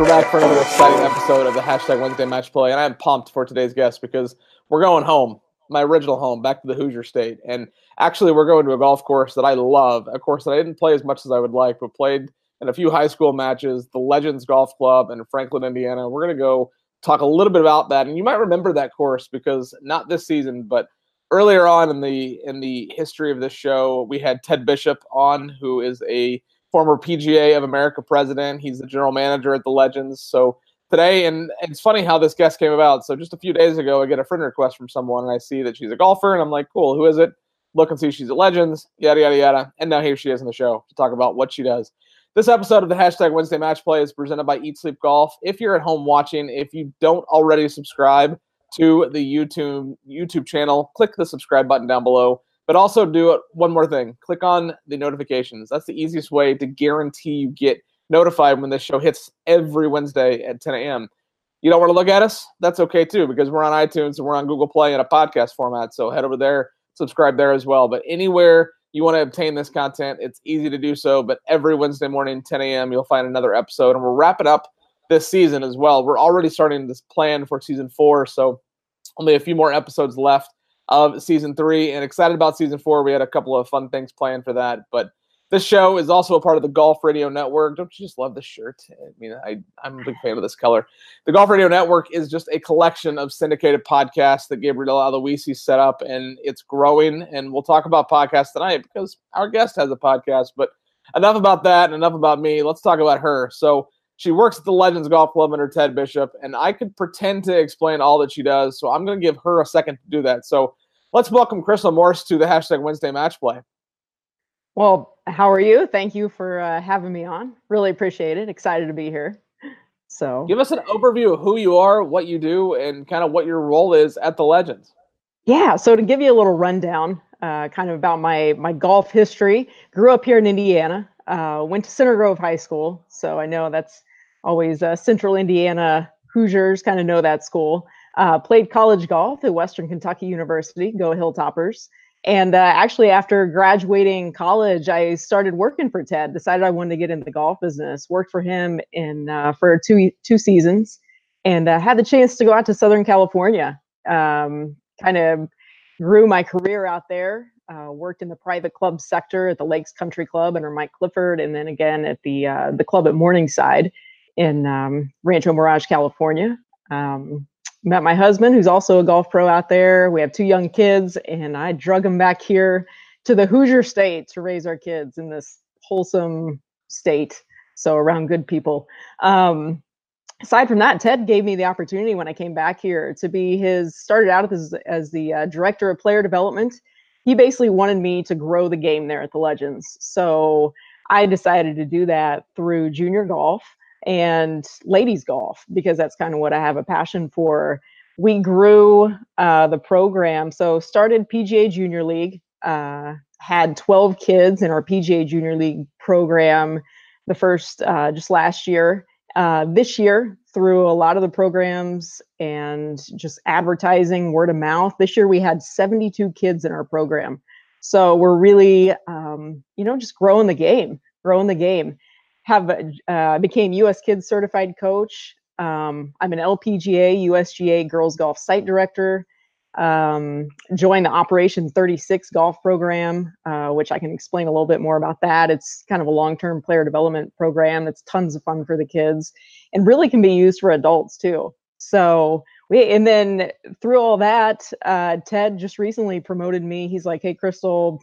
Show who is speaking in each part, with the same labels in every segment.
Speaker 1: we're back for another exciting episode of the hashtag Wednesday Match Play, and I'm pumped for today's guest because we're going home, my original home, back to the Hoosier State, and actually we're going to a golf course that I love, a course that I didn't play as much as I would like, but played in a few high school matches, the Legends Golf Club in Franklin, Indiana. We're going to go talk a little bit about that, and you might remember that course because not this season, but earlier on in the in the history of this show, we had Ted Bishop on, who is a former PGA of America president. He's the general manager at the Legends. So today, and, it's funny how this guest came about. So just a few days ago, I get a friend request from someone, and I see that she's a golfer, and I'm like, cool, who is it? Look and see she's at Legends, yada yada yada. And now here she is in the show to talk about what she does. This episode of the hashtag Wednesday Match Play is presented by Eat Sleep Golf. If you're at home watching, if you don't already subscribe to the YouTube YouTube channel, click the subscribe button down below. But also do it one more thing. Click on the notifications. That's the easiest way to guarantee you get notified when this show hits every Wednesday at 10 a.m. You don't want to look at us? That's okay too, because we're on iTunes and we're on Google Play in a podcast format. So head over there, subscribe there as well. But anywhere you want to obtain this content, it's easy to do so. But every Wednesday morning, 10 a.m., you'll find another episode. And we're wrapping up this season as well. We're already starting this plan for season four. So only a few more episodes left of season three and excited about season four. We had a couple of fun things planned for that. But this show is also a part of the Golf Radio Network. Don't you just love this shirt? I mean, I, I'm a big fan of this color. The Golf Radio Network is just a collection of syndicated podcasts that Gabriel Aloisi set up, and it's growing. And we'll talk about podcasts tonight because our guest has a podcast. But enough about that and enough about me. Let's talk about her. So she works at the Legends Golf Club under Ted Bishop, and I could pretend to explain all that she does. So I'm going to give her a second to do that. So let's welcome Crystal Morse to the hashtag Wednesday Match Play.
Speaker 2: Well, how are you? Thank you for uh, having me on. Really appreciate it. Excited to be here. So,
Speaker 1: give us an overview of who you are, what you do, and kind of what your role is at the Legends.
Speaker 2: Yeah. So, to give you a little rundown, uh, kind of about my my golf history. Grew up here in Indiana. Uh, went to Center Grove High School, so I know that's always uh, Central Indiana Hoosiers kind of know that school. Uh, played college golf at Western Kentucky University, go Hilltoppers. And uh, actually, after graduating college, I started working for Ted. Decided I wanted to get into the golf business. Worked for him in uh, for two two seasons, and uh, had the chance to go out to Southern California. Um, kind of grew my career out there. Uh, worked in the private club sector at the Lakes Country Club under Mike Clifford, and then again at the uh, the club at Morningside in um, Rancho Mirage, California. Um, met my husband, who's also a golf pro out there. We have two young kids, and I drug them back here to the Hoosier State to raise our kids in this wholesome state. So around good people. Um, aside from that, Ted gave me the opportunity when I came back here to be his. Started out as as the uh, director of player development. He basically wanted me to grow the game there at the Legends. So I decided to do that through junior golf and ladies golf because that's kind of what I have a passion for. We grew uh, the program, so started PGA Junior League. Uh, had 12 kids in our PGA Junior League program the first uh, just last year. Uh, this year, through a lot of the programs and just advertising, word of mouth, this year we had 72 kids in our program. So we're really, um, you know, just growing the game, growing the game have uh, became U.S. Kids Certified Coach. Um, I'm an LPGA USGA Girls Golf Site Director. Um, joined the Operation 36 golf program, uh, which I can explain a little bit more about that. It's kind of a long-term player development program that's tons of fun for the kids, and really can be used for adults too. So we, and then through all that, uh, Ted just recently promoted me. He's like, "Hey, Crystal,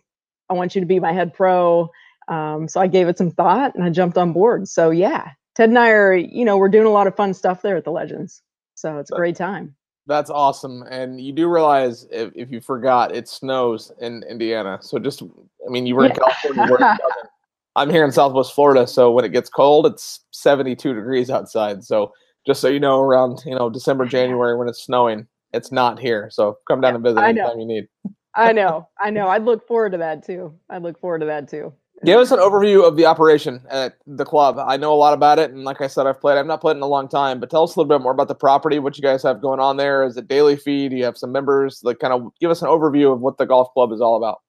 Speaker 2: I want you to be my head pro." Um, so I gave it some thought and I jumped on board. So yeah, Ted and I are, you know, we're doing a lot of fun stuff there at the Legends. So it's a great time.
Speaker 1: That's awesome. And you do realize if, if you forgot, it snows in Indiana. So just, I mean, you were in California. I'm here in Southwest Florida. So when it gets cold, it's 72 degrees outside. So just so you know, around, you know, December, January, when it's snowing, it's not here. So come down and visit anytime you need.
Speaker 2: I know. I know. I'd look forward to that too. I'd look forward to that too.
Speaker 1: Give us an overview of the operation at the club. I know a lot about it, and like I said, I've played. I've not played in a long time, but tell us a little bit more about the property. What you guys have going on there? Is it daily fee? Do you have some members? Like, kind of give us an overview of what the golf club is all about.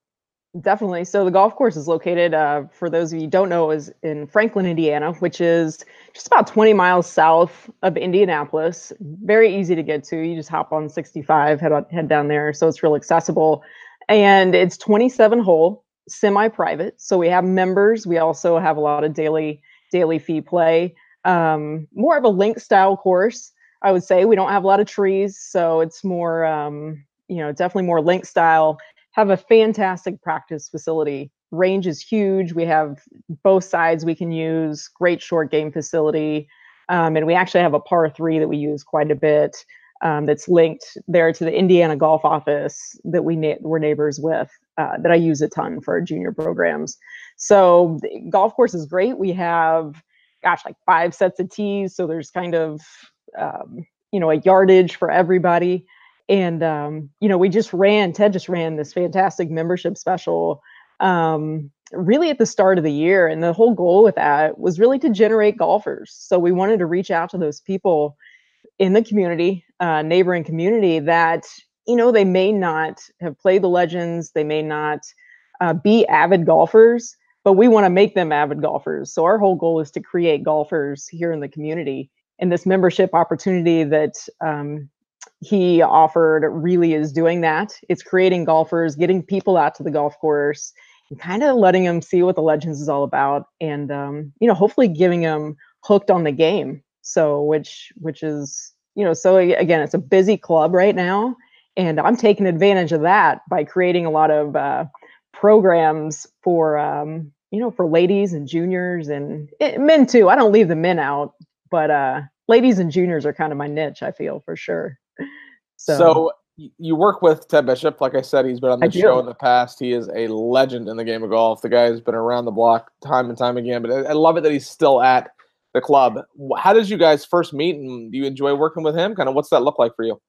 Speaker 2: Definitely. So the golf course is located, uh, for those of you don't know, is in Franklin, Indiana, which is just about 20 miles south of Indianapolis. Very easy to get to. You just hop on 65, head on, head down there. So it's real accessible, and it's 27 hole, semi-private. So we have members. We also have a lot of daily daily fee play. Um, more of a link style course, I would say. We don't have a lot of trees, so it's more, um, you know, definitely more link style have a fantastic practice facility. Range is huge. We have both sides we can use, great short game facility. Um, and we actually have a par three that we use quite a bit um, that's linked there to the Indiana Golf Office that we na- we're neighbors with uh, that I use a ton for our junior programs. So golf course is great. We have, gosh, like five sets of tees. So there's kind of, um, you know, a yardage for everybody and um, you know we just ran ted just ran this fantastic membership special um, really at the start of the year and the whole goal with that was really to generate golfers so we wanted to reach out to those people in the community uh, neighboring community that you know they may not have played the legends they may not uh, be avid golfers but we want to make them avid golfers so our whole goal is to create golfers here in the community and this membership opportunity that um, he offered really is doing that. It's creating golfers, getting people out to the golf course, and kind of letting them see what the Legends is all about, and um, you know, hopefully giving them hooked on the game. So, which which is you know, so again, it's a busy club right now, and I'm taking advantage of that by creating a lot of uh, programs for um, you know for ladies and juniors and it, eh, men too. I don't leave the men out, but uh, ladies and juniors are kind of my niche. I feel for sure.
Speaker 1: So, so you work with Ted Bishop. Like I said, he's been on the show in the past. He is a legend in the game of golf. The guy has been around the block time and time again. But I, love it that he's still at the club. How did you guys first meet, and do you enjoy working with him? Kind of, what's that look like for you?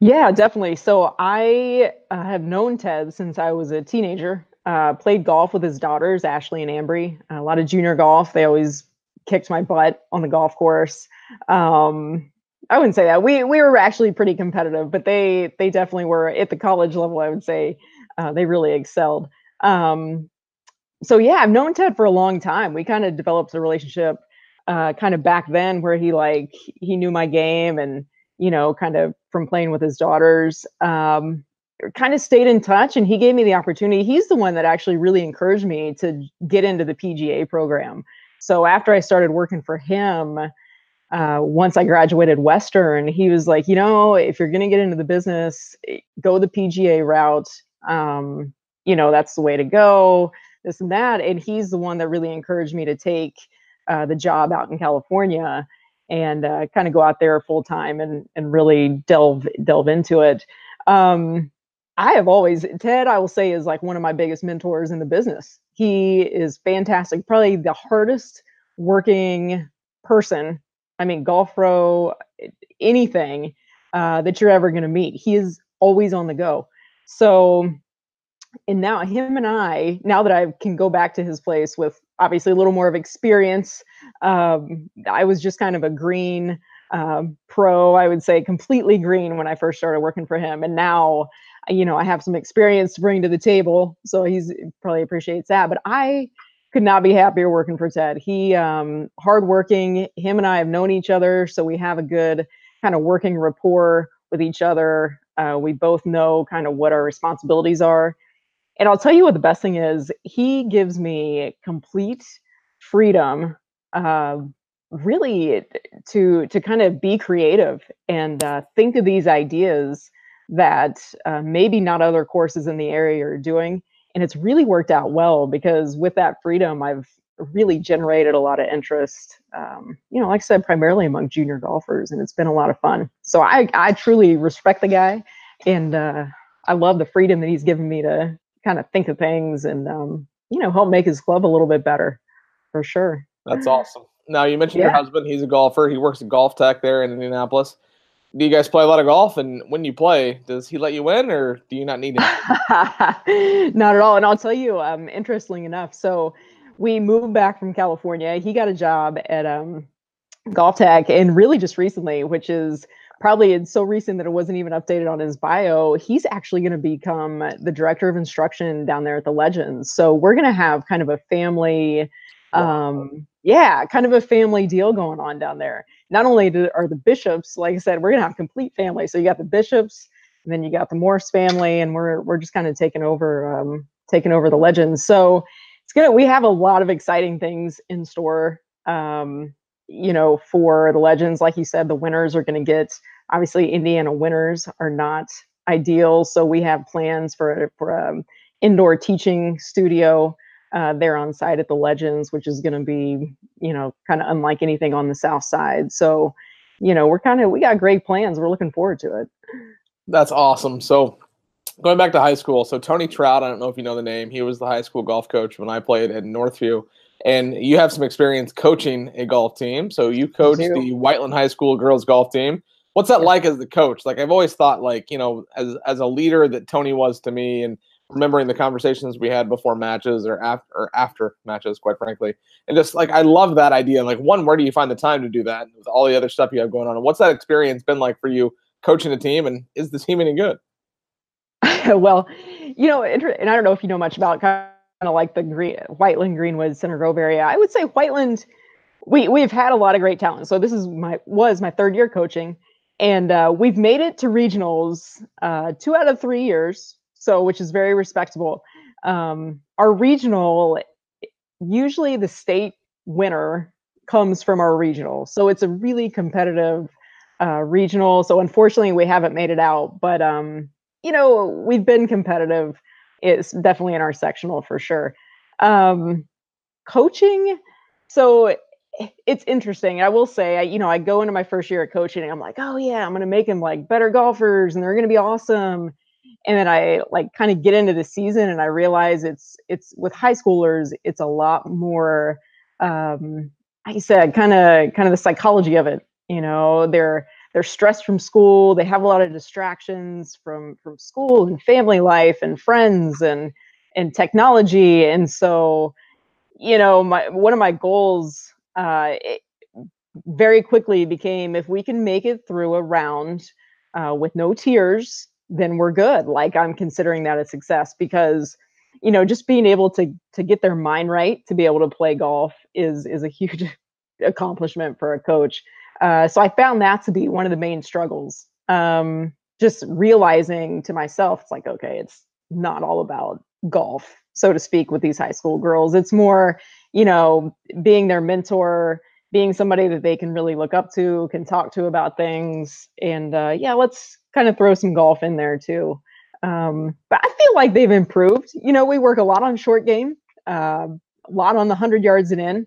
Speaker 2: Yeah, definitely. So I uh, have known Ted since I was a teenager. Uh, played golf with his daughters, Ashley and Ambry. a lot of junior golf. They always kicked my butt on the golf course. Um, I wouldn't say that. We we were actually pretty competitive, but they they definitely were at the college level. I would say uh, they really excelled. Um, so yeah, I've known Ted for a long time. We kind of developed a relationship, uh, kind of back then, where he like he knew my game, and you know, kind of from playing with his daughters. Um, kind of stayed in touch, and he gave me the opportunity. He's the one that actually really encouraged me to get into the PGA program. So after I started working for him uh, once I graduated Western, he was like, you know, if you're going to get into the business, eh, go the PGA route. Um, you know, that's the way to go, this and that. And he's the one that really encouraged me to take uh, the job out in California and uh, kind of go out there full time and and really delve delve into it. Um, I have always Ted, I will say, is like one of my biggest mentors in the business. He is fantastic, probably the hardest working person I mean, golf pro, anything uh, that you're ever going to meet. He is always on the go. So, and now him and I, now that I can go back to his place with obviously a little more of experience, um, I was just kind of a green um, pro, I would say completely green when I first started working for him. And now, you know, I have some experience to bring to the table. So he's probably appreciates that. But I, could not be happier working for Ted. He um hardworking. Him and I have known each other, so we have a good kind of working rapport with each other. Uh, we both know kind of what our responsibilities are. And I'll tell you what the best thing is. He gives me complete freedom, uh, really to to kind of be creative and uh, think of these ideas that uh, maybe not other courses in the area are doing and it's really worked out well because with that freedom i've really generated a lot of interest um, you know like i said primarily among junior golfers and it's been a lot of fun so i i truly respect the guy and uh, i love the freedom that he's given me to kind of think of things and um, you know help make his club a little bit better for sure
Speaker 1: that's awesome now you mentioned yeah. your husband he's a golfer he works at GolfTec there in indianapolis do you guys play a lot of golf? And when you play, does he let you in, or do you not need him?
Speaker 2: not at all. And I'll tell you, um, interestingly enough, so we moved back from California. He got a job at um, GolfTec, and really just recently, which is probably it's so recent that it wasn't even updated on his bio. He's actually going to become the director of instruction down there at the Legends. So we're going to have kind of a family, um, yeah, kind of a family deal going on down there. Not only do, are the bishops, like I said, we're going to have complete family. So you got the bishops, and then you got the Morse family, and we're we're just kind of taking over um, taking over the Legends. So it's gonna we have a lot of exciting things in store. Um, you know, for the legends, like you said, the winners are going to get obviously Indiana winters are not ideal. So we have plans for for um, indoor teaching studio uh, there on site at the Legends, which is going to be you know kind of unlike anything on the South Side. So you know we're kind of we got great plans. We're looking forward to it.
Speaker 1: That's awesome. So going back to high school, so Tony Trout, I don't know if you know the name. He was the high school golf coach when I played at Northview and you have some experience coaching a golf team. So you coached the Whiteland High School girls golf team. What's that like as the coach? Like I've always thought, like you know, as as a leader that Tony was to me, and remembering the conversations we had before matches or after or after matches, quite frankly, and just like I love that idea. Like one, where do you find the time to do that with all the other stuff you have going on? And what's that experience been like for you coaching a team? And is the team any good?
Speaker 2: well, you know, and I don't know if you know much about kind of like the green, Whiteland, Greenwood, Center Grove area. I would say Whiteland, we we've had a lot of great talent. So this is my was my third year coaching, and uh, we've made it to regionals uh, two out of three years. So which is very respectable. Um, our regional, usually the state winner comes from our regional, so it's a really competitive uh, regional. So unfortunately, we haven't made it out, but um, you know we've been competitive It's definitely in our sectional for sure. Um, coaching, so it's interesting. I will say, I, you know, I go into my first year of coaching and I'm like, oh yeah, I'm going to make them like better golfers and they're going to be awesome. And then I like kind of get into the season and I realize it's, it's with high schoolers, it's a lot more, um, like I said, kind of, kind of the psychology of it. You know, they're, they're stressed from school they have a lot of distractions from from school and family life and friends and and technology and so you know my one of my goals uh, it very quickly became if we can make it through a round uh, with no tears then we're good like i'm considering that a success because you know just being able to to get their mind right to be able to play golf is is a huge accomplishment for a coach uh, so I found that to be one of the main struggles. Um, just realizing to myself, it's like, okay, it's not all about golf, so to speak, with these high school girls. It's more, you know, being their mentor, being somebody that they can really look up to, can talk to about things. And uh, yeah, let's kind of throw some golf in there too. Um, but I feel like they've improved. You know, we work a lot on short game, uh, a lot on the 100 yards and in.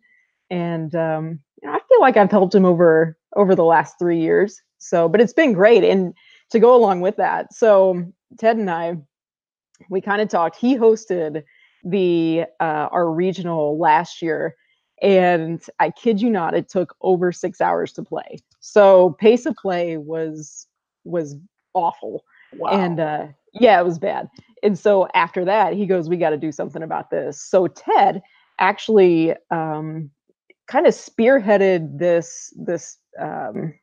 Speaker 2: And um, I feel like I've helped him over over the last three years. So, but it's been great. And to go along with that, so Ted and I, we kind of talked. He hosted the uh, our regional last year, and I kid you not, it took over six hours to play. So pace of play was was awful. Wow. And uh, yeah, it was bad. And so after that, he goes, "We got to do something about this." So Ted actually um, kind of spearheaded this this um,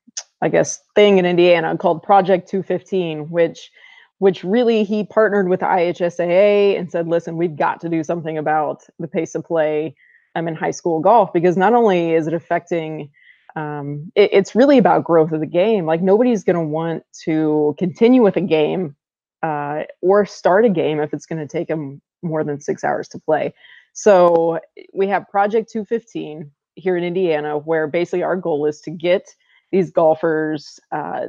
Speaker 2: I guess thing in Indiana called Project 215, which which really he partnered with IHSAA and said, listen, we've got to do something about the pace of play um, in high school golf because not only is it affecting um, it, it's really about growth of the game. Like nobody's going to want to continue with a game uh, or start a game if it's going to take them more than six hours to play. So we have Project 215, here in Indiana, where basically our goal is to get these golfers, uh,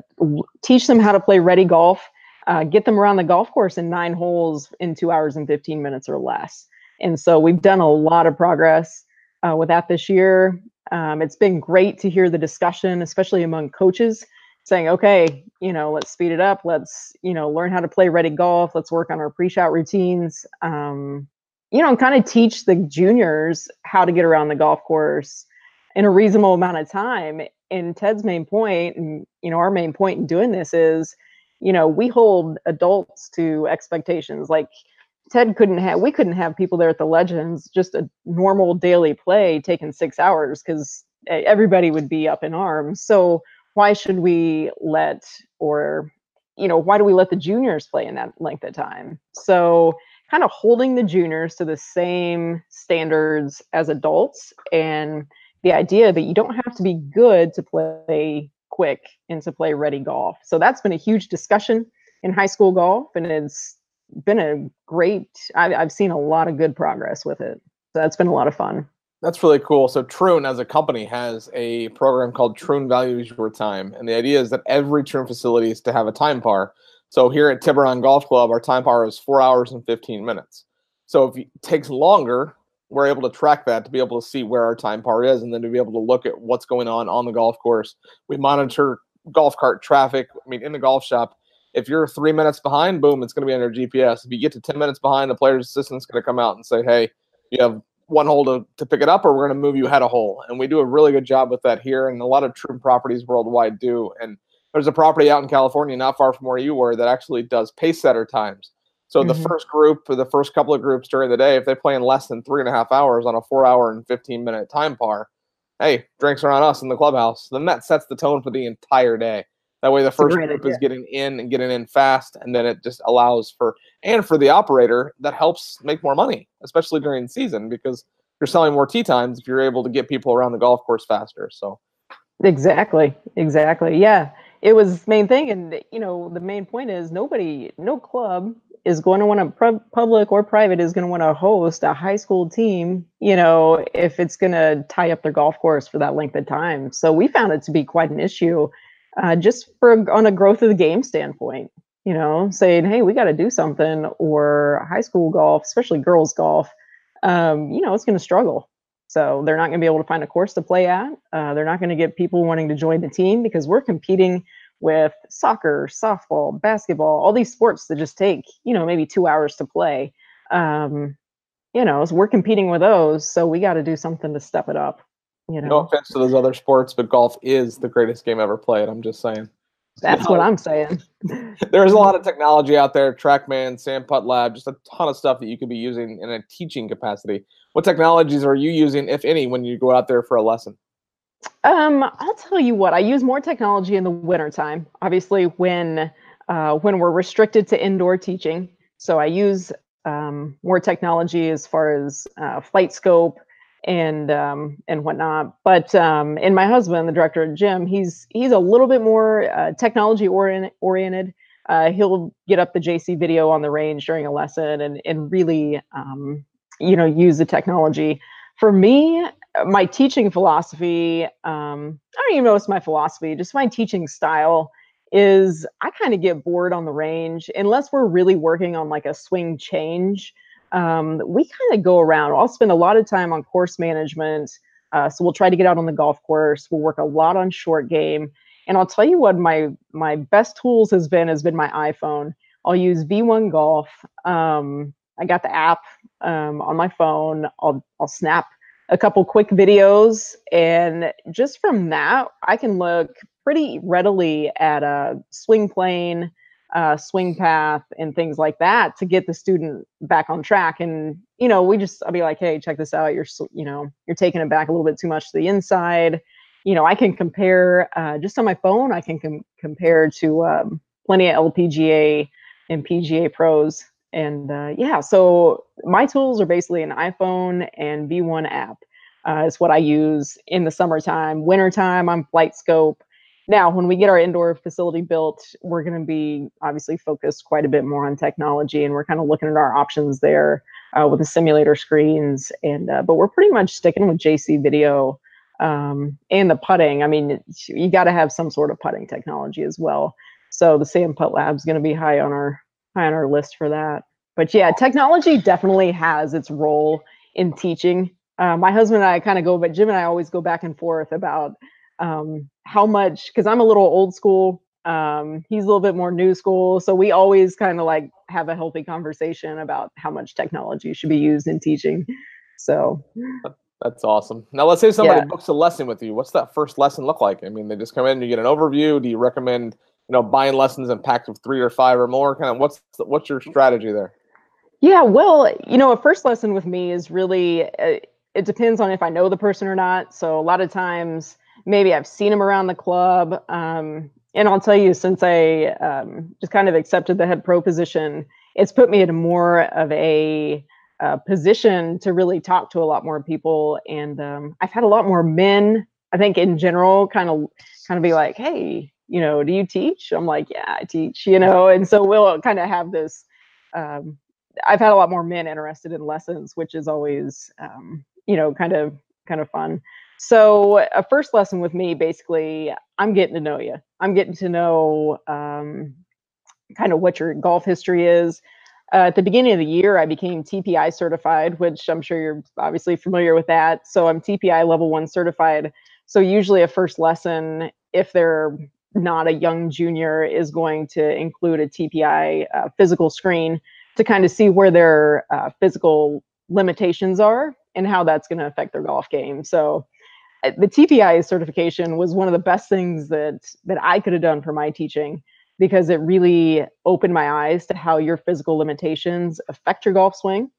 Speaker 2: teach them how to play ready golf, uh, get them around the golf course in nine holes in two hours and 15 minutes or less. And so we've done a lot of progress uh, with that this year. Um, it's been great to hear the discussion, especially among coaches, saying, okay, you know, let's speed it up. Let's, you know, learn how to play ready golf. Let's work on our pre shot routines. Um, you know, kind of teach the juniors how to get around the golf course in a reasonable amount of time. And Ted's main point, and you know, our main point in doing this is, you know, we hold adults to expectations. Like Ted couldn't have, we couldn't have people there at the Legends just a normal daily play taking six hours because everybody would be up in arms. So why should we let or you know why do we let the juniors play in that length of time so kind of holding the juniors to the same standards as adults and the idea that you don't have to be good to play quick and to play ready golf so that's been a huge discussion in high school golf and it's been a great I've, I've seen a lot of good progress with it so that's been a lot of fun
Speaker 1: that's really cool. So Troon, as a company, has a program called Troon Values Your Time, and the idea is that every Troon facility is to have a time par. So here at Tiburon Golf Club, our time par is four hours and 15 minutes. So if it takes longer, we're able to track that to be able to see where our time par is, and then to be able to look at what's going on on the golf course. We monitor golf cart traffic. I mean, in the golf shop, if you're three minutes behind, boom, it's going to be on your GPS. If you get to 10 minutes behind, the player's assistant's going to come out and say, hey, you have one hole to, to pick it up or we're going to move you head a hole. And we do a really good job with that here. And a lot of Troon properties worldwide do. And there's a property out in California, not far from where you were, that actually does pace setter times. So mm-hmm. the first group, the first couple of groups during the day, if they play in less than three and a half hours on a four hour and 15 minute time par, hey, drinks are on us in the clubhouse. Then that sets the tone for the entire day. That way, the first group idea. is getting in and getting in fast, and then it just allows for and for the operator that helps make more money, especially during season because you're selling more tee times if you're able to get people around the golf course faster. So,
Speaker 2: exactly, exactly, yeah. It was main thing, and you know the main point is nobody, no club is going to want to public or private is going to want to host a high school team you know if it's going to tie up their golf course for that length of time so we found it to be quite an issue uh, just for on a growth of the game standpoint. You know, saying, "Hey, we got to do something," or high school golf, especially girls golf. Um, you know, it's going to struggle. So they're not going to be able to find a course to play at. Uh, they're not going to get people wanting to join the team because we're competing with soccer, softball, basketball, all these sports that just take, you know, maybe two hours to play. Um, you know, so we're competing with those. So we got to do something to step it up. You know?
Speaker 1: No offense to those other sports, but golf is the greatest game ever played. I'm just saying.
Speaker 2: That's you know, what I'm saying.
Speaker 1: there's a lot of technology out there, TrackMan, Sam Putt Lab, just a ton of stuff that you could be using in a teaching capacity. What technologies are you using, if any, when you go out there for a lesson?
Speaker 2: Um, I'll tell you what, I use more technology in the wintertime. Obviously, when uh, when we're restricted to indoor teaching. So I use um, more technology as far as uh, FlightScope, and um, and whatnot. But um, and my husband, the director of gym, he's he's a little bit more uh, technology orient, oriented. Uh, he'll get up the JC video on the range during a lesson and and really um, you know use the technology. For me, my teaching philosophy, um, I don't even know it's my philosophy, just my teaching style is I kind of get bored on the range unless we're really working on like a swing change um, we kind of go around. I'll spend a lot of time on course management. Uh, so we'll try to get out on the golf course. We'll work a lot on short game. And I'll tell you what my my best tools has been has been my iPhone. I'll use V1 Golf. Um, I got the app um, on my phone. I'll I'll snap a couple quick videos, and just from that, I can look pretty readily at a swing plane, uh, swing path and things like that to get the student back on track. And you know, we just I'll be like, hey, check this out. You're you know you're taking it back a little bit too much to the inside. You know, I can compare uh, just on my phone. I can com- compare to um, plenty of LPGA and PGA pros. And uh, yeah, so my tools are basically an iPhone and V1 app. Uh, is what I use in the summertime. Wintertime, I'm FlightScope. Now, when we get our indoor facility built, we're going to be obviously focused quite a bit more on technology, and we're kind of looking at our options there uh, with the simulator screens. And uh, but we're pretty much sticking with JC Video um, and the putting. I mean, you got to have some sort of putting technology as well. So the Sam Putt Lab is going to be high on our on our list for that. But yeah, technology definitely has its role in teaching. Uh, my husband and I kind of go, but Jim and I always go back and forth about um, how much because i'm a little old school um, he's a little bit more new school so we always kind of like have a healthy conversation about how much technology should be used in teaching so
Speaker 1: that's awesome now let's say somebody yeah. books a lesson with you what's that first lesson look like i mean they just come in you get an overview do you recommend you know buying lessons in packs of three or five or more kind of what's what's your strategy there
Speaker 2: yeah well you know a first lesson with me is really uh, it depends on if i know the person or not so a lot of times maybe I've seen them around the club. Um, and I'll tell you, since I um, just kind of accepted the head pro position, it's put me in more of a uh, position to really talk to a lot more people. And um, I've had a lot more men, I think, in general, kind of kind of be like, "Hey, you know, do you teach?" I'm like, "Yeah, I teach," you know. And so we'll kind of have this. Um, I've had a lot more men interested in lessons, which is always, um, you know, kind of kind of fun. So a first lesson with me, basically, I'm getting to know you. I'm getting to know um, kind of what your golf history is. Uh, at the beginning of the year, I became TPI certified, which I'm sure you're obviously familiar with that. So I'm TPI level one certified. So usually a first lesson, if they're not a young junior, is going to include a TPI uh, physical screen to kind of see where their uh, physical limitations are and how that's going to affect their golf game. So uh, the TPI certification was one of the best things that that I could have done for my teaching because it really opened my eyes to how your physical limitations affect your golf swing.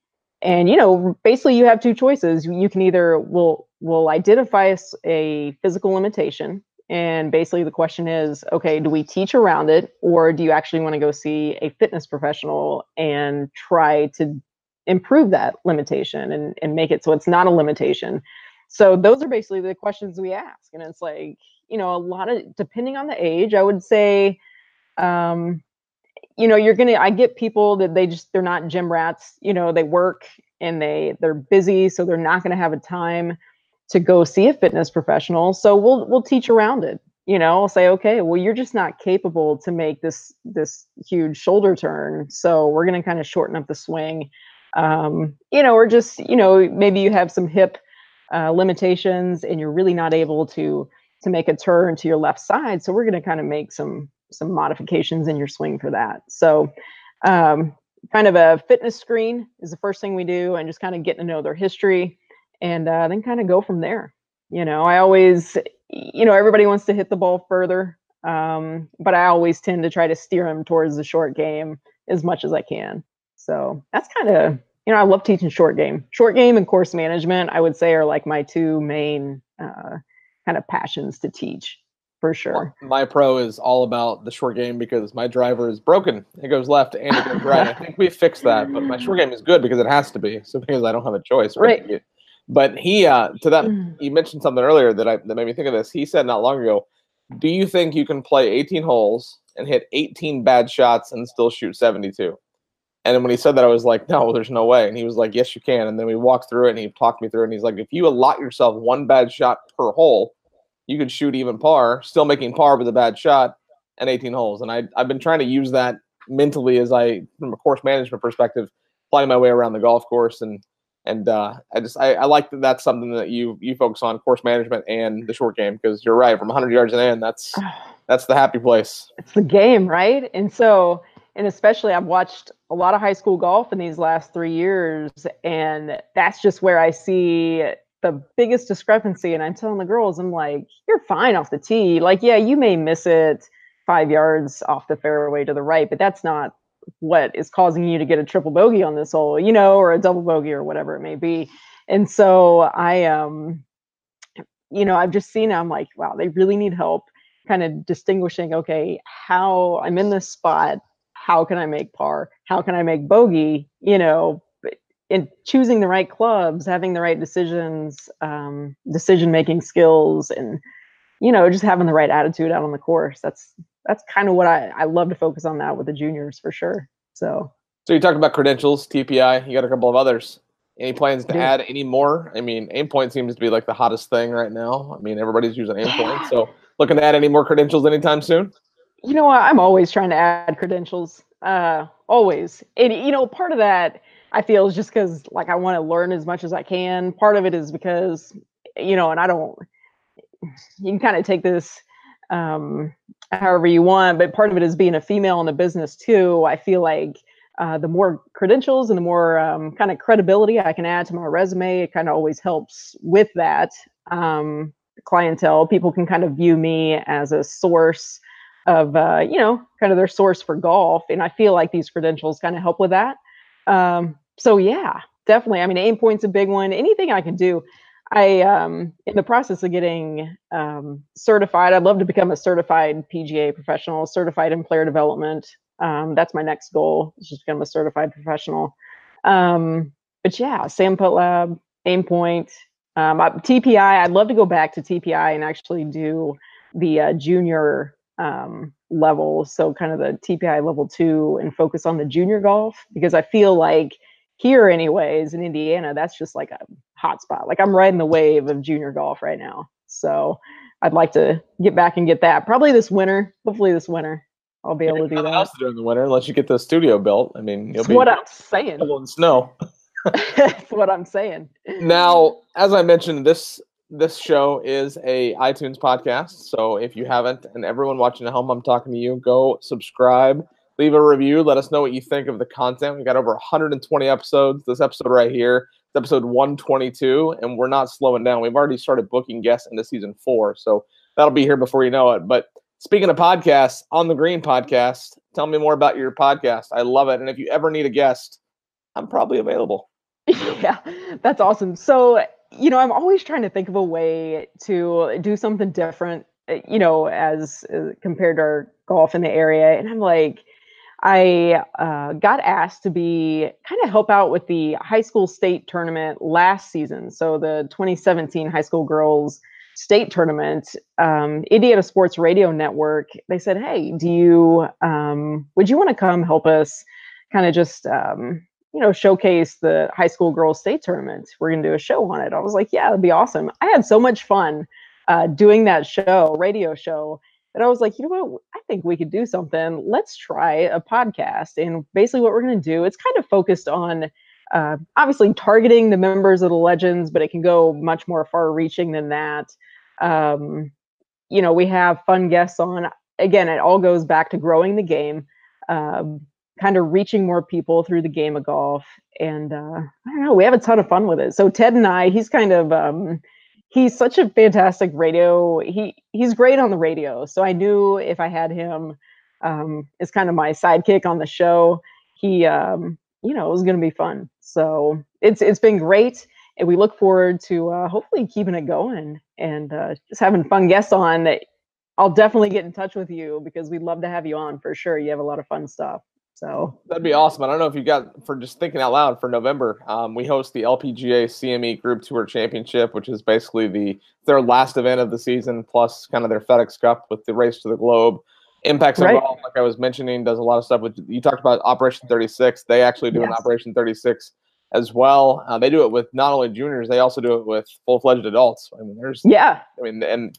Speaker 2: And you know, basically, you have two choices. You can either will will identify a physical limitation, and basically the question is, okay, do we teach around it, or do you actually want to go see a fitness professional and try to improve that limitation and, and make it so it's not a limitation? So those are basically the questions we ask, and it's like you know, a lot of depending on the age, I would say um, you know, you're gonna. I get people that they just they're not gym rats. You know, they work and they they're busy, so they're not gonna have a time to go see a fitness professional. So we'll we'll teach around it. You know, I'll say, okay, well, you're just not capable to make this this huge shoulder turn, so we're gonna kind of shorten up the swing. Um, you know, or just you know, maybe you have some hip uh, limitations and you're really not able to to make a turn to your left side. So we're going to kind of make some some modifications in your swing for that. So, um, kind of a fitness screen is the first thing we do, and just kind of getting to know their history, and uh, then kind of go from there. You know, I always, you know, everybody wants to hit the ball further, um, but I always tend to try to steer them towards the short game as much as I can. So that's kind of, you know, I love teaching short game. Short game and course management, I would say, are like my two main uh, kind of passions to teach for sure.
Speaker 1: My pro is all about the short game because my driver is broken. It goes left and it goes right. I think we fixed that, but my short game is good because it has to be. So because I don't have a choice.
Speaker 2: Right.
Speaker 1: But he uh to that mm. you mentioned something earlier that I that made me think of this. He said not long ago, "Do you think you can play 18 holes and hit 18 bad shots and still shoot 72?" And then when he said that, I was like, "No, there's no way." And he was like, "Yes, you can." And then we walked through it, and he talked me through it. And he's like, "If you allot yourself one bad shot per hole, you could shoot even par, still making par with a bad shot and 18 holes. And I, I've been trying to use that mentally as I, from a course management perspective, finding my way around the golf course. And, and uh, I just, I, I like that that's something that you, you focus on course management and the short game, because you're right. From 100 yards and in, that's, that's the happy place.
Speaker 2: It's the game, right? And so, and especially I've watched a lot of high school golf in these last three years, and that's just where I see the biggest discrepancy. And I'm telling the girls, I'm like, you're fine off the tee. Like, yeah, you may miss it five yards off the fairway to the right, but that's not what is causing you to get a triple bogey on this hole, you know, or a double bogey or whatever it may be. And so I um you know, I've just seen I'm like, wow, they really need help kind of distinguishing, okay, how I'm in this spot, how can I make par? How can I make bogey? You know, in choosing the right clubs, having the right decisions, um, decision making skills, and you know, just having the right attitude out on the course. That's that's kind of what I I love to focus on that with the juniors for sure. So.
Speaker 1: So you talked about credentials, TPI. You got a couple of others. Any plans to add any more? I mean, Aimpoint seems to be like the hottest thing right now. I mean, everybody's using Aimpoint. So looking to add any more credentials anytime soon?
Speaker 2: You know what? I'm always trying to add credentials. Uh, always. And you know, part of that I feel is just because like I want to learn as much as I can. Part of it is because you know, and I don't. You can kind of take this um, however you want, but part of it is being a female in the business too. I feel like uh, the more credentials and the more um, kind of credibility I can add to my resume, it kind of always helps with that um, clientele. People can kind of view me as a source of, uh, you know, kind of their source for golf, and I feel like these credentials kind of help with that. Um, so yeah, definitely. I mean, Aimpoint's a big one. Anything I can do. I um in the process of getting um, certified. I'd love to become a certified PGA professional, certified in player development. Um, that's my next goal. Is just become a certified professional. Um, but yeah, SAM Putt Lab, Aimpoint, um, TPI. I'd love to go back to TPI and actually do the uh, junior um, level, so kind of the TPI level two, and focus on the junior golf because I feel like here, anyways, in Indiana, that's just like a hot spot. Like I'm riding the wave of junior golf right now, so I'd like to get back and get that probably this winter. Hopefully this winter. I'll be able to do that.
Speaker 1: else to do in the winter unless you get the studio built. I mean,
Speaker 2: you'll That's be what I'm saying.
Speaker 1: In snow.
Speaker 2: That's what I'm saying.
Speaker 1: Now, as I mentioned, this this show is a iTunes podcast. So if you haven't, and everyone watching at home, I'm talking to you, go subscribe, leave a review, let us know what you think of the content. We got over 120 episodes. This episode right here, it's episode 122, and we're not slowing down. We've already started booking guests into season four, so that'll be here before you know it. But speaking of podcasts, on the Green podcast, tell me more about your podcast. I love it, and if you ever need a guest, I'm probably available.
Speaker 2: Yeah, that's awesome. So you know, I'm always trying to think of a way to do something different, eh, you know, as uh, compared to our golf in the area. And I'm like, I uh, got asked to be kind of help out with the high school state tournament last season. So the 2017 high school girls state tournament, um, Indiana Sports Radio Network, they said, Hey, do you, um, would you want to come help us kind of just, um, you know, showcase the high school girls state tournament. We're to do a show on it. I was like, yeah, that'd be awesome. I had so much fun uh, doing that show, radio show, that I was like, you know what? I think we could do something. Let's try a podcast. And basically, what we're going to do, it's kind of focused on uh, obviously targeting the members of the legends, but it can go much more far reaching than that. Um, you know, we have fun guests on. Again, it all goes back to growing the game. Um, kind of reaching more people through the game of golf. And uh, I don't know, we have a ton of fun with it. So Ted and I, he's kind of um, he's such a fantastic radio. He he's great on the radio. So I knew if I had him um, as kind of my sidekick on the show, he um, you know it was going to be fun. So it's it's been great. And we look forward to uh, hopefully keeping it going and uh, just having fun guests on. That I'll definitely get in touch with you because we'd love to have you on for sure. You have a lot of fun stuff. So
Speaker 1: that'd be awesome. I don't know if you got for just thinking out loud for November. Um, we host the LPGA CME Group Tour Championship, which is basically the their last event of the season, plus kind of their FedEx Cup with the race to the globe. Impacts right. Golf, like I was mentioning, does a lot of stuff with. You talked about Operation 36. They actually do yes. an Operation 36 as well. Uh, they do it with not only juniors, they also do it with full fledged adults. I mean, there's
Speaker 2: yeah.
Speaker 1: I mean, and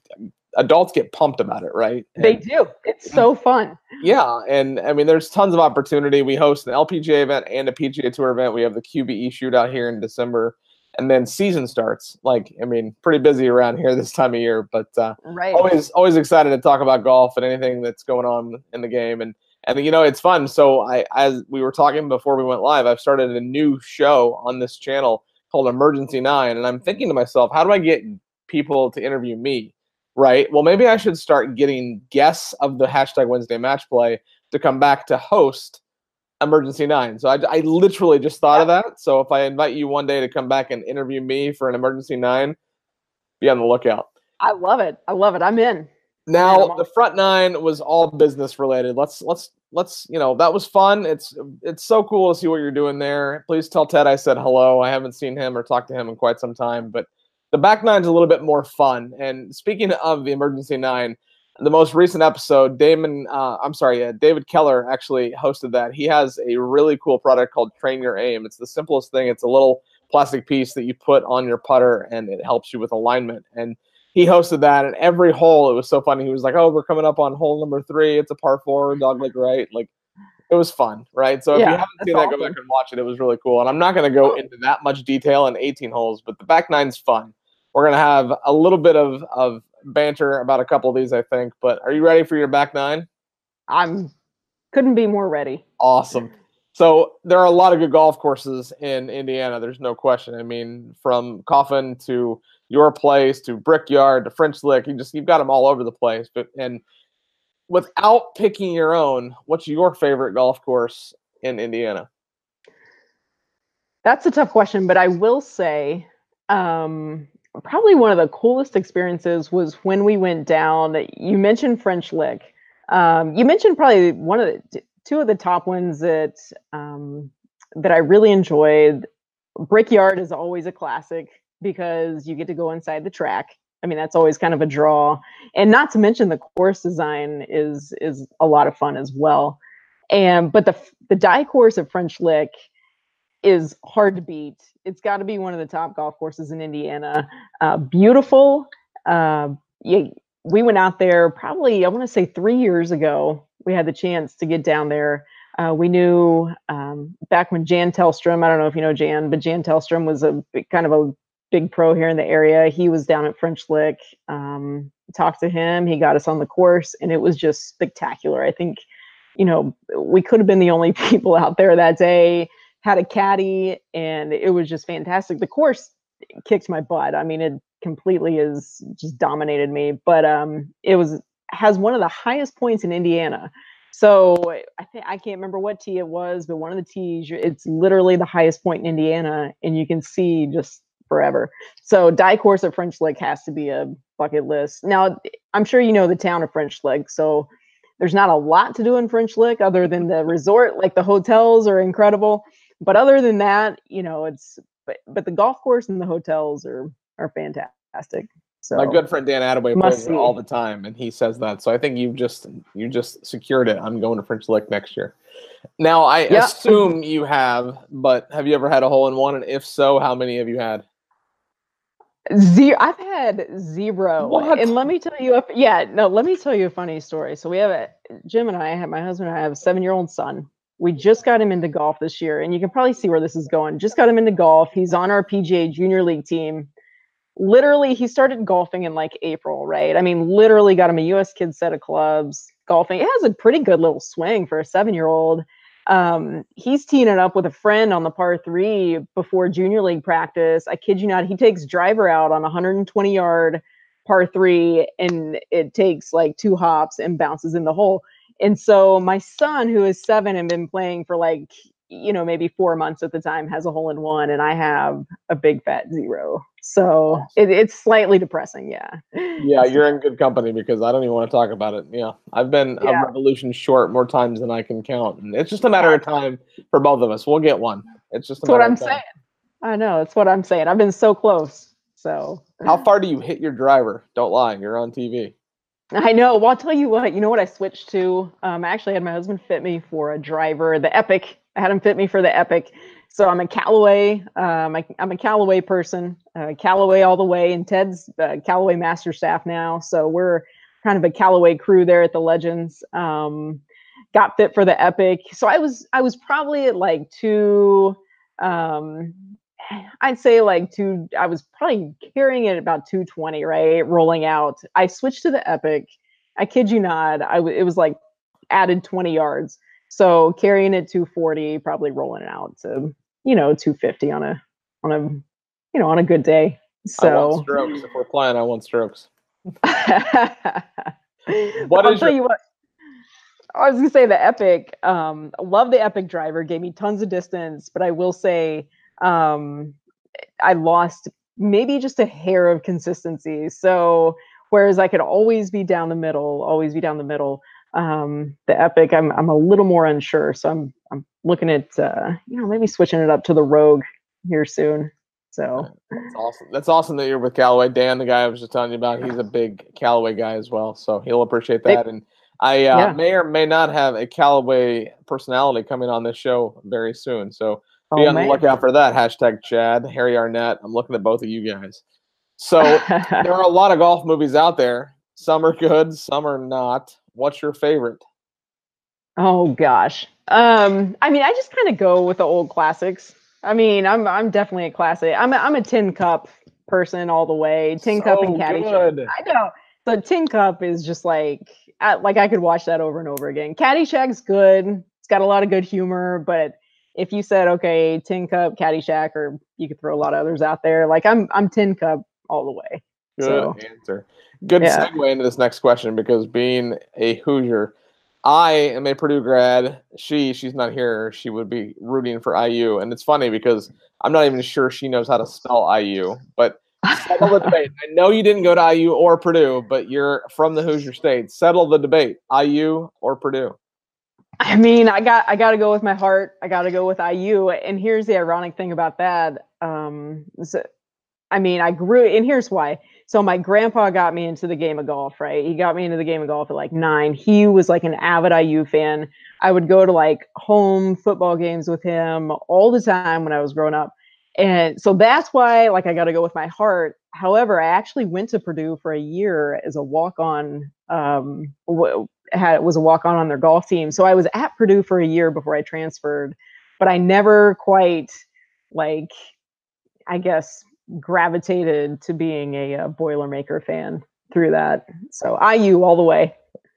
Speaker 1: adults get pumped about it, right?
Speaker 2: And, they do. It's so fun.
Speaker 1: Yeah, and I mean, there's tons of opportunity. We host an LPGA event and a PGA Tour event. We have the QBE shootout here in December, and then season starts. Like, I mean, pretty busy around here this time of year, but uh,
Speaker 2: right.
Speaker 1: always, always excited to talk about golf and anything that's going on in the game. And and you know, it's fun. So I, as we were talking before we went live, I've started a new show on this channel called Emergency Nine, and I'm thinking to myself, how do I get people to interview me? Right? Well, maybe I should start getting guests of the hashtag Wednesday match play to come back to host Emergency Nine. So I, I literally just thought yeah. of that. So if I invite you one day to come back and interview me for an Emergency Nine, be on the lookout.
Speaker 2: I love it. I love it. I'm in.
Speaker 1: Now the front nine was all business related. Let's let's let's you know that was fun. It's it's so cool to see what you're doing there. Please tell Ted I said hello. I haven't seen him or talked to him in quite some time, but the back nine is a little bit more fun. And speaking of the emergency nine, the most recent episode, Damon, uh, I'm sorry, uh, David Keller actually hosted that. He has a really cool product called Train Your Aim. It's the simplest thing. It's a little plastic piece that you put on your putter, and it helps you with alignment. And he hosted that, and every hole, it was so funny. He was like, "Oh, we're coming up on hole number three. It's a par four, dog leg right." Like, it was fun, right? So if yeah, you haven't seen that, awesome. go back and watch it. It was really cool. And I'm not going to go oh. into that much detail in 18 holes, but the back nine's fun. We're gonna have a little bit of of banter about a couple of these, I think. But are you ready for your back nine?
Speaker 2: I'm couldn't be more ready.
Speaker 1: Awesome. So there are a lot of good golf courses in Indiana. There's no question. I mean, from Coffin to your place to Brickyard to French Lick, you just you've got them all over the place. But and without picking your own, what's your favorite golf course in Indiana?
Speaker 2: That's a tough question, but I will say um, probably one of the coolest experiences was when we went down. You mentioned French Lick. Um, you mentioned probably one of the two of the top ones that um, that I really enjoyed. Brickyard is always a classic because you get to go inside the track. I mean, that's always kind of a draw, and not to mention the course design is is a lot of fun as well. And but the the Dye course of French Lick is hard to beat. It's got to be one of the top golf courses in Indiana. Uh, beautiful. Uh, yeah, we went out there probably I want to say three years ago. We had the chance to get down there. Uh, we knew um, back when Jan Telstrom, I don't know if you know Jan, but Jan Telstrom was a kind of a big pro here in the area. He was down at French Lick. Um, talked to him. He got us on the course, and it was just spectacular. I think, you know, we could have been the only people out there that day had a caddy, and it was just fantastic. The course kicked my butt. I mean, it completely is just dominated me, but um, it was has one of the highest points in Indiana. So I think I can't remember what tee it was, but one of the tees, it's literally the highest point in Indiana, and you can see just forever. So Dye course at French Lick has to be a bucket list. Now I'm sure you know the town of French Lick, so there's not a lot to do in French Lick other than the resort. Like the hotels are incredible, but other than that, you know, it's but, but the golf course and the hotels are are fantastic. So
Speaker 1: my good friend Dan Attaway plays there all the time, and he says that. So I think you've just you just secured it. I'm going to French Lick next year. Now I assume you have, but have you ever had a hole in one? And if so, how many have you had?
Speaker 2: Zero. I've had zero.
Speaker 1: What?
Speaker 2: And let me tell you, a, yeah, no, let me tell you a funny story. So we have a Jim and I have my husband and I have a seven year old son. We just got him into golf this year, and you can probably see where this is going. Just got him into golf. He's on our PGA Junior League team. Literally, he started golfing in like April, right? I mean, literally got him a US Kids set of clubs. Golfing. It has a pretty good little swing for a seven year old. Um, he's teeing it up with a friend on the par three before junior league practice. I kid you not, he takes driver out on 120 yard par three, and it takes like two hops and bounces in the hole. And so my son, who is seven and been playing for like, you know, maybe four months at the time, has a hole in one, and I have a big fat zero. So it, it's slightly depressing. Yeah.
Speaker 1: Yeah, you're in good company because I don't even want to talk about it. Yeah. I've been yeah. a revolution short more times than I can count. And it's just a matter of time for both of us. We'll get one. It's just
Speaker 2: what I'm saying. I know. That's what I'm saying. I've been so close. So
Speaker 1: how far do you hit your driver? Don't lie. You're on TV.
Speaker 2: I know. Well, I'll tell you what. You know what I switched to? Um, I actually had my husband fit me for a driver, the Epic. I had him fit me for the Epic. So I'm a Callaway. Um, I, am a Callaway person. Uh, Callaway all the way, and Ted's uh, Callaway master staff now. So we're kind of a Callaway crew there at the Legends. Um, got fit for the Epic. So I was I was probably at like two. Um, I'd say like two, I was probably carrying it about 220, right? Rolling out. I switched to the Epic. I kid you not. I w- it was like added 20 yards. So carrying it 240, probably rolling it out to, you know, 250 on a, on a, you know, on a good day. So
Speaker 1: strokes. If we're playing, I want strokes.
Speaker 2: what I'll tell your- you what. I was gonna say the Epic. Um, love the Epic driver. Gave me tons of distance, but I will say um, I lost maybe just a hair of consistency. So whereas I could always be down the middle, always be down the middle, um, the Epic, I'm I'm a little more unsure. So I'm I'm looking at uh, you know maybe switching it up to the Rogue here soon. So
Speaker 1: that's awesome. That's awesome that you're with Callaway. Dan, the guy I was just telling you about, he's a big Callaway guy as well. So he'll appreciate that. and I uh, yeah. may or may not have a Callaway personality coming on this show very soon. So be oh, on man. the lookout for that. Hashtag Chad, Harry Arnett. I'm looking at both of you guys. So there are a lot of golf movies out there. Some are good, some are not. What's your favorite?
Speaker 2: Oh gosh. Um, I mean, I just kind of go with the old classics. I mean, I'm I'm definitely a classic. I'm a, I'm a tin cup person all the way. Tin so cup and Caddyshack. I know. The tin cup is just like I, like I could watch that over and over again. Caddyshack's good. It's got a lot of good humor, but if you said okay, Tin Cup, Caddyshack, or you could throw a lot of others out there, like I'm I'm Tin Cup all the way.
Speaker 1: Good so, answer. Good yeah. segue into this next question because being a Hoosier, I am a Purdue grad. She she's not here. She would be rooting for IU, and it's funny because I'm not even sure she knows how to spell IU, but Settle the debate. I know you didn't go to IU or Purdue, but you're from the Hoosier State. Settle the debate. IU or Purdue?
Speaker 2: I mean, I got I got to go with my heart. I got to go with IU. And here's the ironic thing about that. Um, so, I mean, I grew, and here's why. So my grandpa got me into the game of golf, right? He got me into the game of golf at like nine. He was like an avid IU fan. I would go to like home football games with him all the time when I was growing up. And so that's why, like, I got to go with my heart. However, I actually went to Purdue for a year as a walk on. Um, had was a walk on on their golf team. So I was at Purdue for a year before I transferred, but I never quite like, I guess, gravitated to being a, a Boilermaker fan through that. So IU all the way.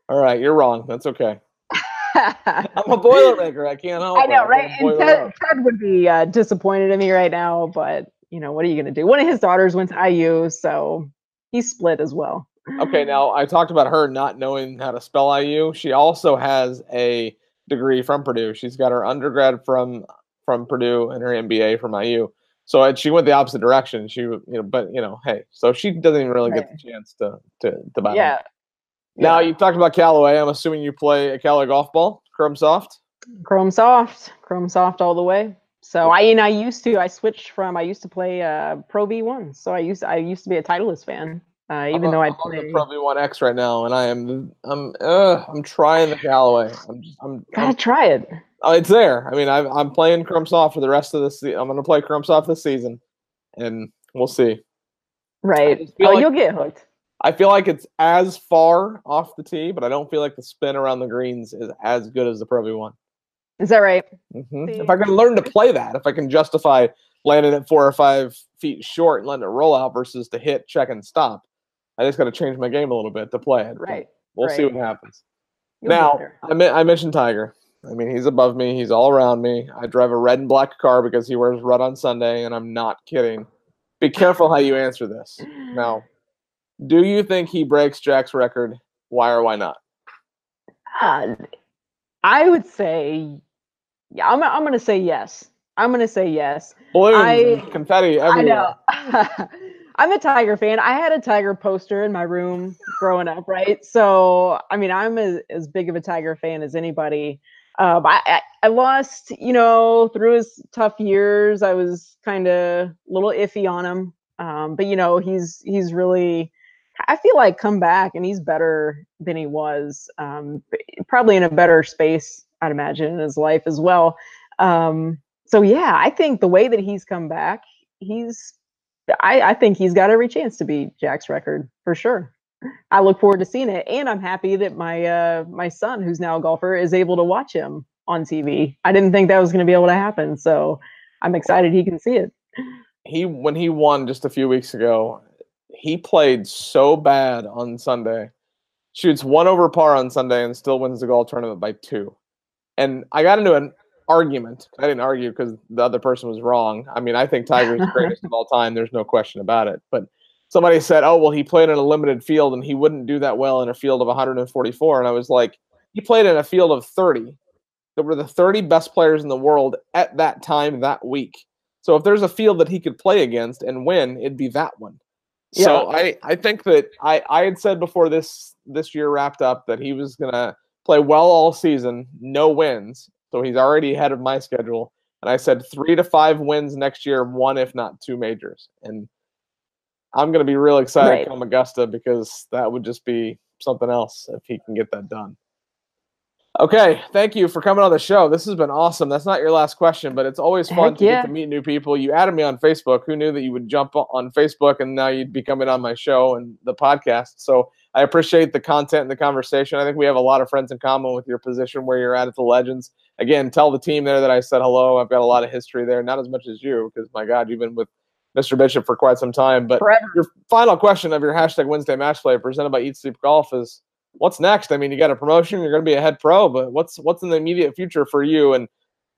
Speaker 1: All right, you're wrong. That's okay. I'm a Boilermaker. I can't help.
Speaker 2: I know, right? And Ted, Ted, would be uh, disappointed in me right now, but you know, what are you going to do? One of his daughters went to IU, so he's split as well.
Speaker 1: Okay, now I talked about her not knowing how to spell IU. She also has a degree from Purdue. She's got her undergrad from from Purdue and her MBA from IU. So she went the opposite direction. She, you know, but you know, hey, so she doesn't even really right. get the chance to to to buy.
Speaker 2: Yeah,
Speaker 1: now you talked about Callaway. I'm assuming you play a Callaway golf ball, Chrome Soft.
Speaker 2: Chrome Soft, Chrome Soft all the way. So I and I used to I switched from I used to play uh, Pro V1. So I used I used to be a Titleist fan. Uh, even
Speaker 1: I'm
Speaker 2: though
Speaker 1: a,
Speaker 2: I play
Speaker 1: the Pro V1X right now, and I am I'm uh, I'm trying the Callaway. I'm just, I'm
Speaker 2: gotta
Speaker 1: I'm,
Speaker 2: try it.
Speaker 1: Oh, it's there. I mean, i I'm playing Chrome Soft for the rest of this. I'm gonna play Chrome Soft this season, and we'll see.
Speaker 2: Right. Oh, like, you'll get hooked.
Speaker 1: I feel like it's as far off the tee, but I don't feel like the spin around the greens is as good as the Pro V1.
Speaker 2: Is that right?
Speaker 1: Mm-hmm. If I can learn to play that, if I can justify landing at four or five feet short and letting it roll out versus to hit, check, and stop, I just got to change my game a little bit to play it.
Speaker 2: Right.
Speaker 1: We'll
Speaker 2: right.
Speaker 1: see what happens. You'll now, I, mi- I mentioned Tiger. I mean, he's above me. He's all around me. I drive a red and black car because he wears red on Sunday, and I'm not kidding. Be careful how you answer this. Now, do you think he breaks Jack's record? Why or why not?
Speaker 2: Uh, I would say, yeah, I'm, I'm going to say yes. I'm going to say yes.
Speaker 1: Balloons, I, confetti everywhere.
Speaker 2: I know. I'm a Tiger fan. I had a Tiger poster in my room growing up, right? So, I mean, I'm as, as big of a Tiger fan as anybody. Um, I, I, lost, you know, through his tough years. I was kind of a little iffy on him, um, but you know, he's he's really I feel like come back and he's better than he was. Um, probably in a better space, I'd imagine, in his life as well. Um, so yeah, I think the way that he's come back, he's I, I think he's got every chance to beat Jack's record for sure. I look forward to seeing it, and I'm happy that my uh, my son, who's now a golfer, is able to watch him on TV. I didn't think that was going to be able to happen, so I'm excited he can see it.
Speaker 1: He when he won just a few weeks ago, he played so bad on Sunday. Shoots one over par on Sunday and still wins the golf tournament by two. And I got into an argument. I didn't argue because the other person was wrong. I mean, I think Tiger's the greatest of all time. There's no question about it. But somebody said, "Oh, well, he played in a limited field and he wouldn't do that well in a field of 144." And I was like, "He played in a field of 30 that were the 30 best players in the world at that time that week. So if there's a field that he could play against and win, it'd be that one." Yeah. So I, I think that I, I had said before this this year wrapped up that he was gonna play well all season, no wins. So he's already ahead of my schedule. And I said three to five wins next year, one if not two majors. And I'm gonna be real excited right. come Augusta because that would just be something else if he can get that done. Okay, thank you for coming on the show. This has been awesome. That's not your last question, but it's always fun Heck to yeah. get to meet new people. You added me on Facebook. Who knew that you would jump on Facebook and now you'd be coming on my show and the podcast? So I appreciate the content and the conversation. I think we have a lot of friends in common with your position where you're at at the Legends. Again, tell the team there that I said hello. I've got a lot of history there, not as much as you, because my God, you've been with Mr. Bishop for quite some time. But Forever. your final question of your hashtag Wednesday match play presented by Eat Sleep Golf is what's next? I mean, you got a promotion, you're going to be a head pro, but what's what's in the immediate future for you? And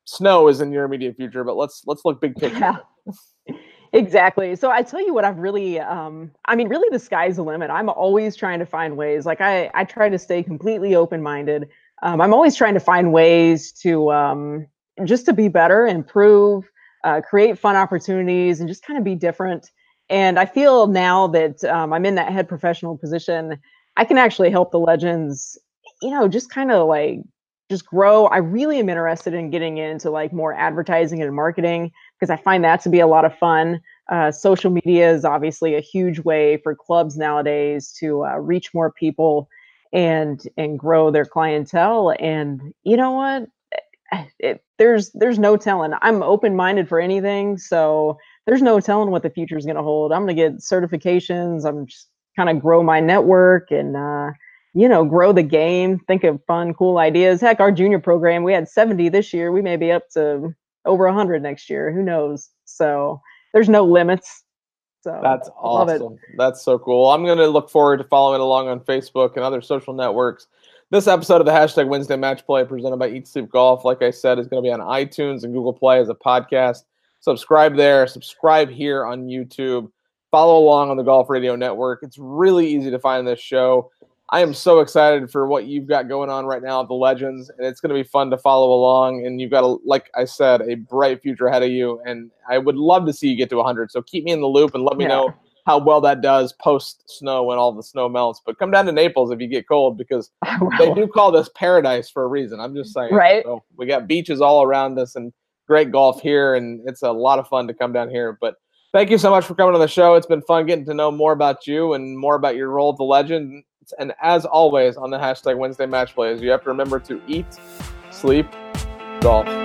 Speaker 1: snow is in your immediate future, but let's let's look big picture. Yeah.
Speaker 2: Exactly. So I tell you what, I've really, um, I mean, really, the sky's the limit. I'm always trying to find ways. Like I, I try to stay completely open-minded. Um, I'm always trying to find ways to um, just to be better, improve, uh, create fun opportunities, and just kind of be different And I feel now that um, I'm in that head professional position, I can actually help the legends, you know, just kind of like just grow. I really am interested in getting into like more advertising and marketing because I find that to be a lot of fun. Uh, social media is obviously a huge way for clubs nowadays to uh, reach more people and and grow their clientele. And you know what? It, there's there's no telling. I'm open minded for anything, so there's no telling what the future is going to hold. I'm going to get certifications. I'm just kind of grow my network and uh, you know grow the game. Think of fun, cool ideas. Heck, our junior program we had 70 this year. We may be up to over 100 next year. Who knows? So there's no limits. So
Speaker 1: that's awesome. That's so cool. I'm going to look forward to following along on Facebook and other social networks. This episode of the hashtag Wednesday Match Play presented by Eat Sleep Golf, like I said, is going to be on iTunes and Google Play as a podcast. Subscribe there. Subscribe here on YouTube. Follow along on the Golf Radio Network. It's really easy to find this show. I am so excited for what you've got going on right now at the Legends, and it's going to be fun to follow along. And you've got, a, like I said, a bright future ahead of you. And I would love to see you get to 100. So keep me in the loop and let me yeah. know how well that does post snow when all the snow melts. But come down to Naples if you get cold because they do call this paradise for a reason. I'm just saying.
Speaker 2: Right.
Speaker 1: So we got beaches all around us and great golf here, and it's a lot of fun to come down here. But thank you so much for coming on the show. It's been fun getting to know more about you and more about your role at the legend. And as always, on the hashtag Wednesday Match Plays, you have to remember to eat, sleep, golf.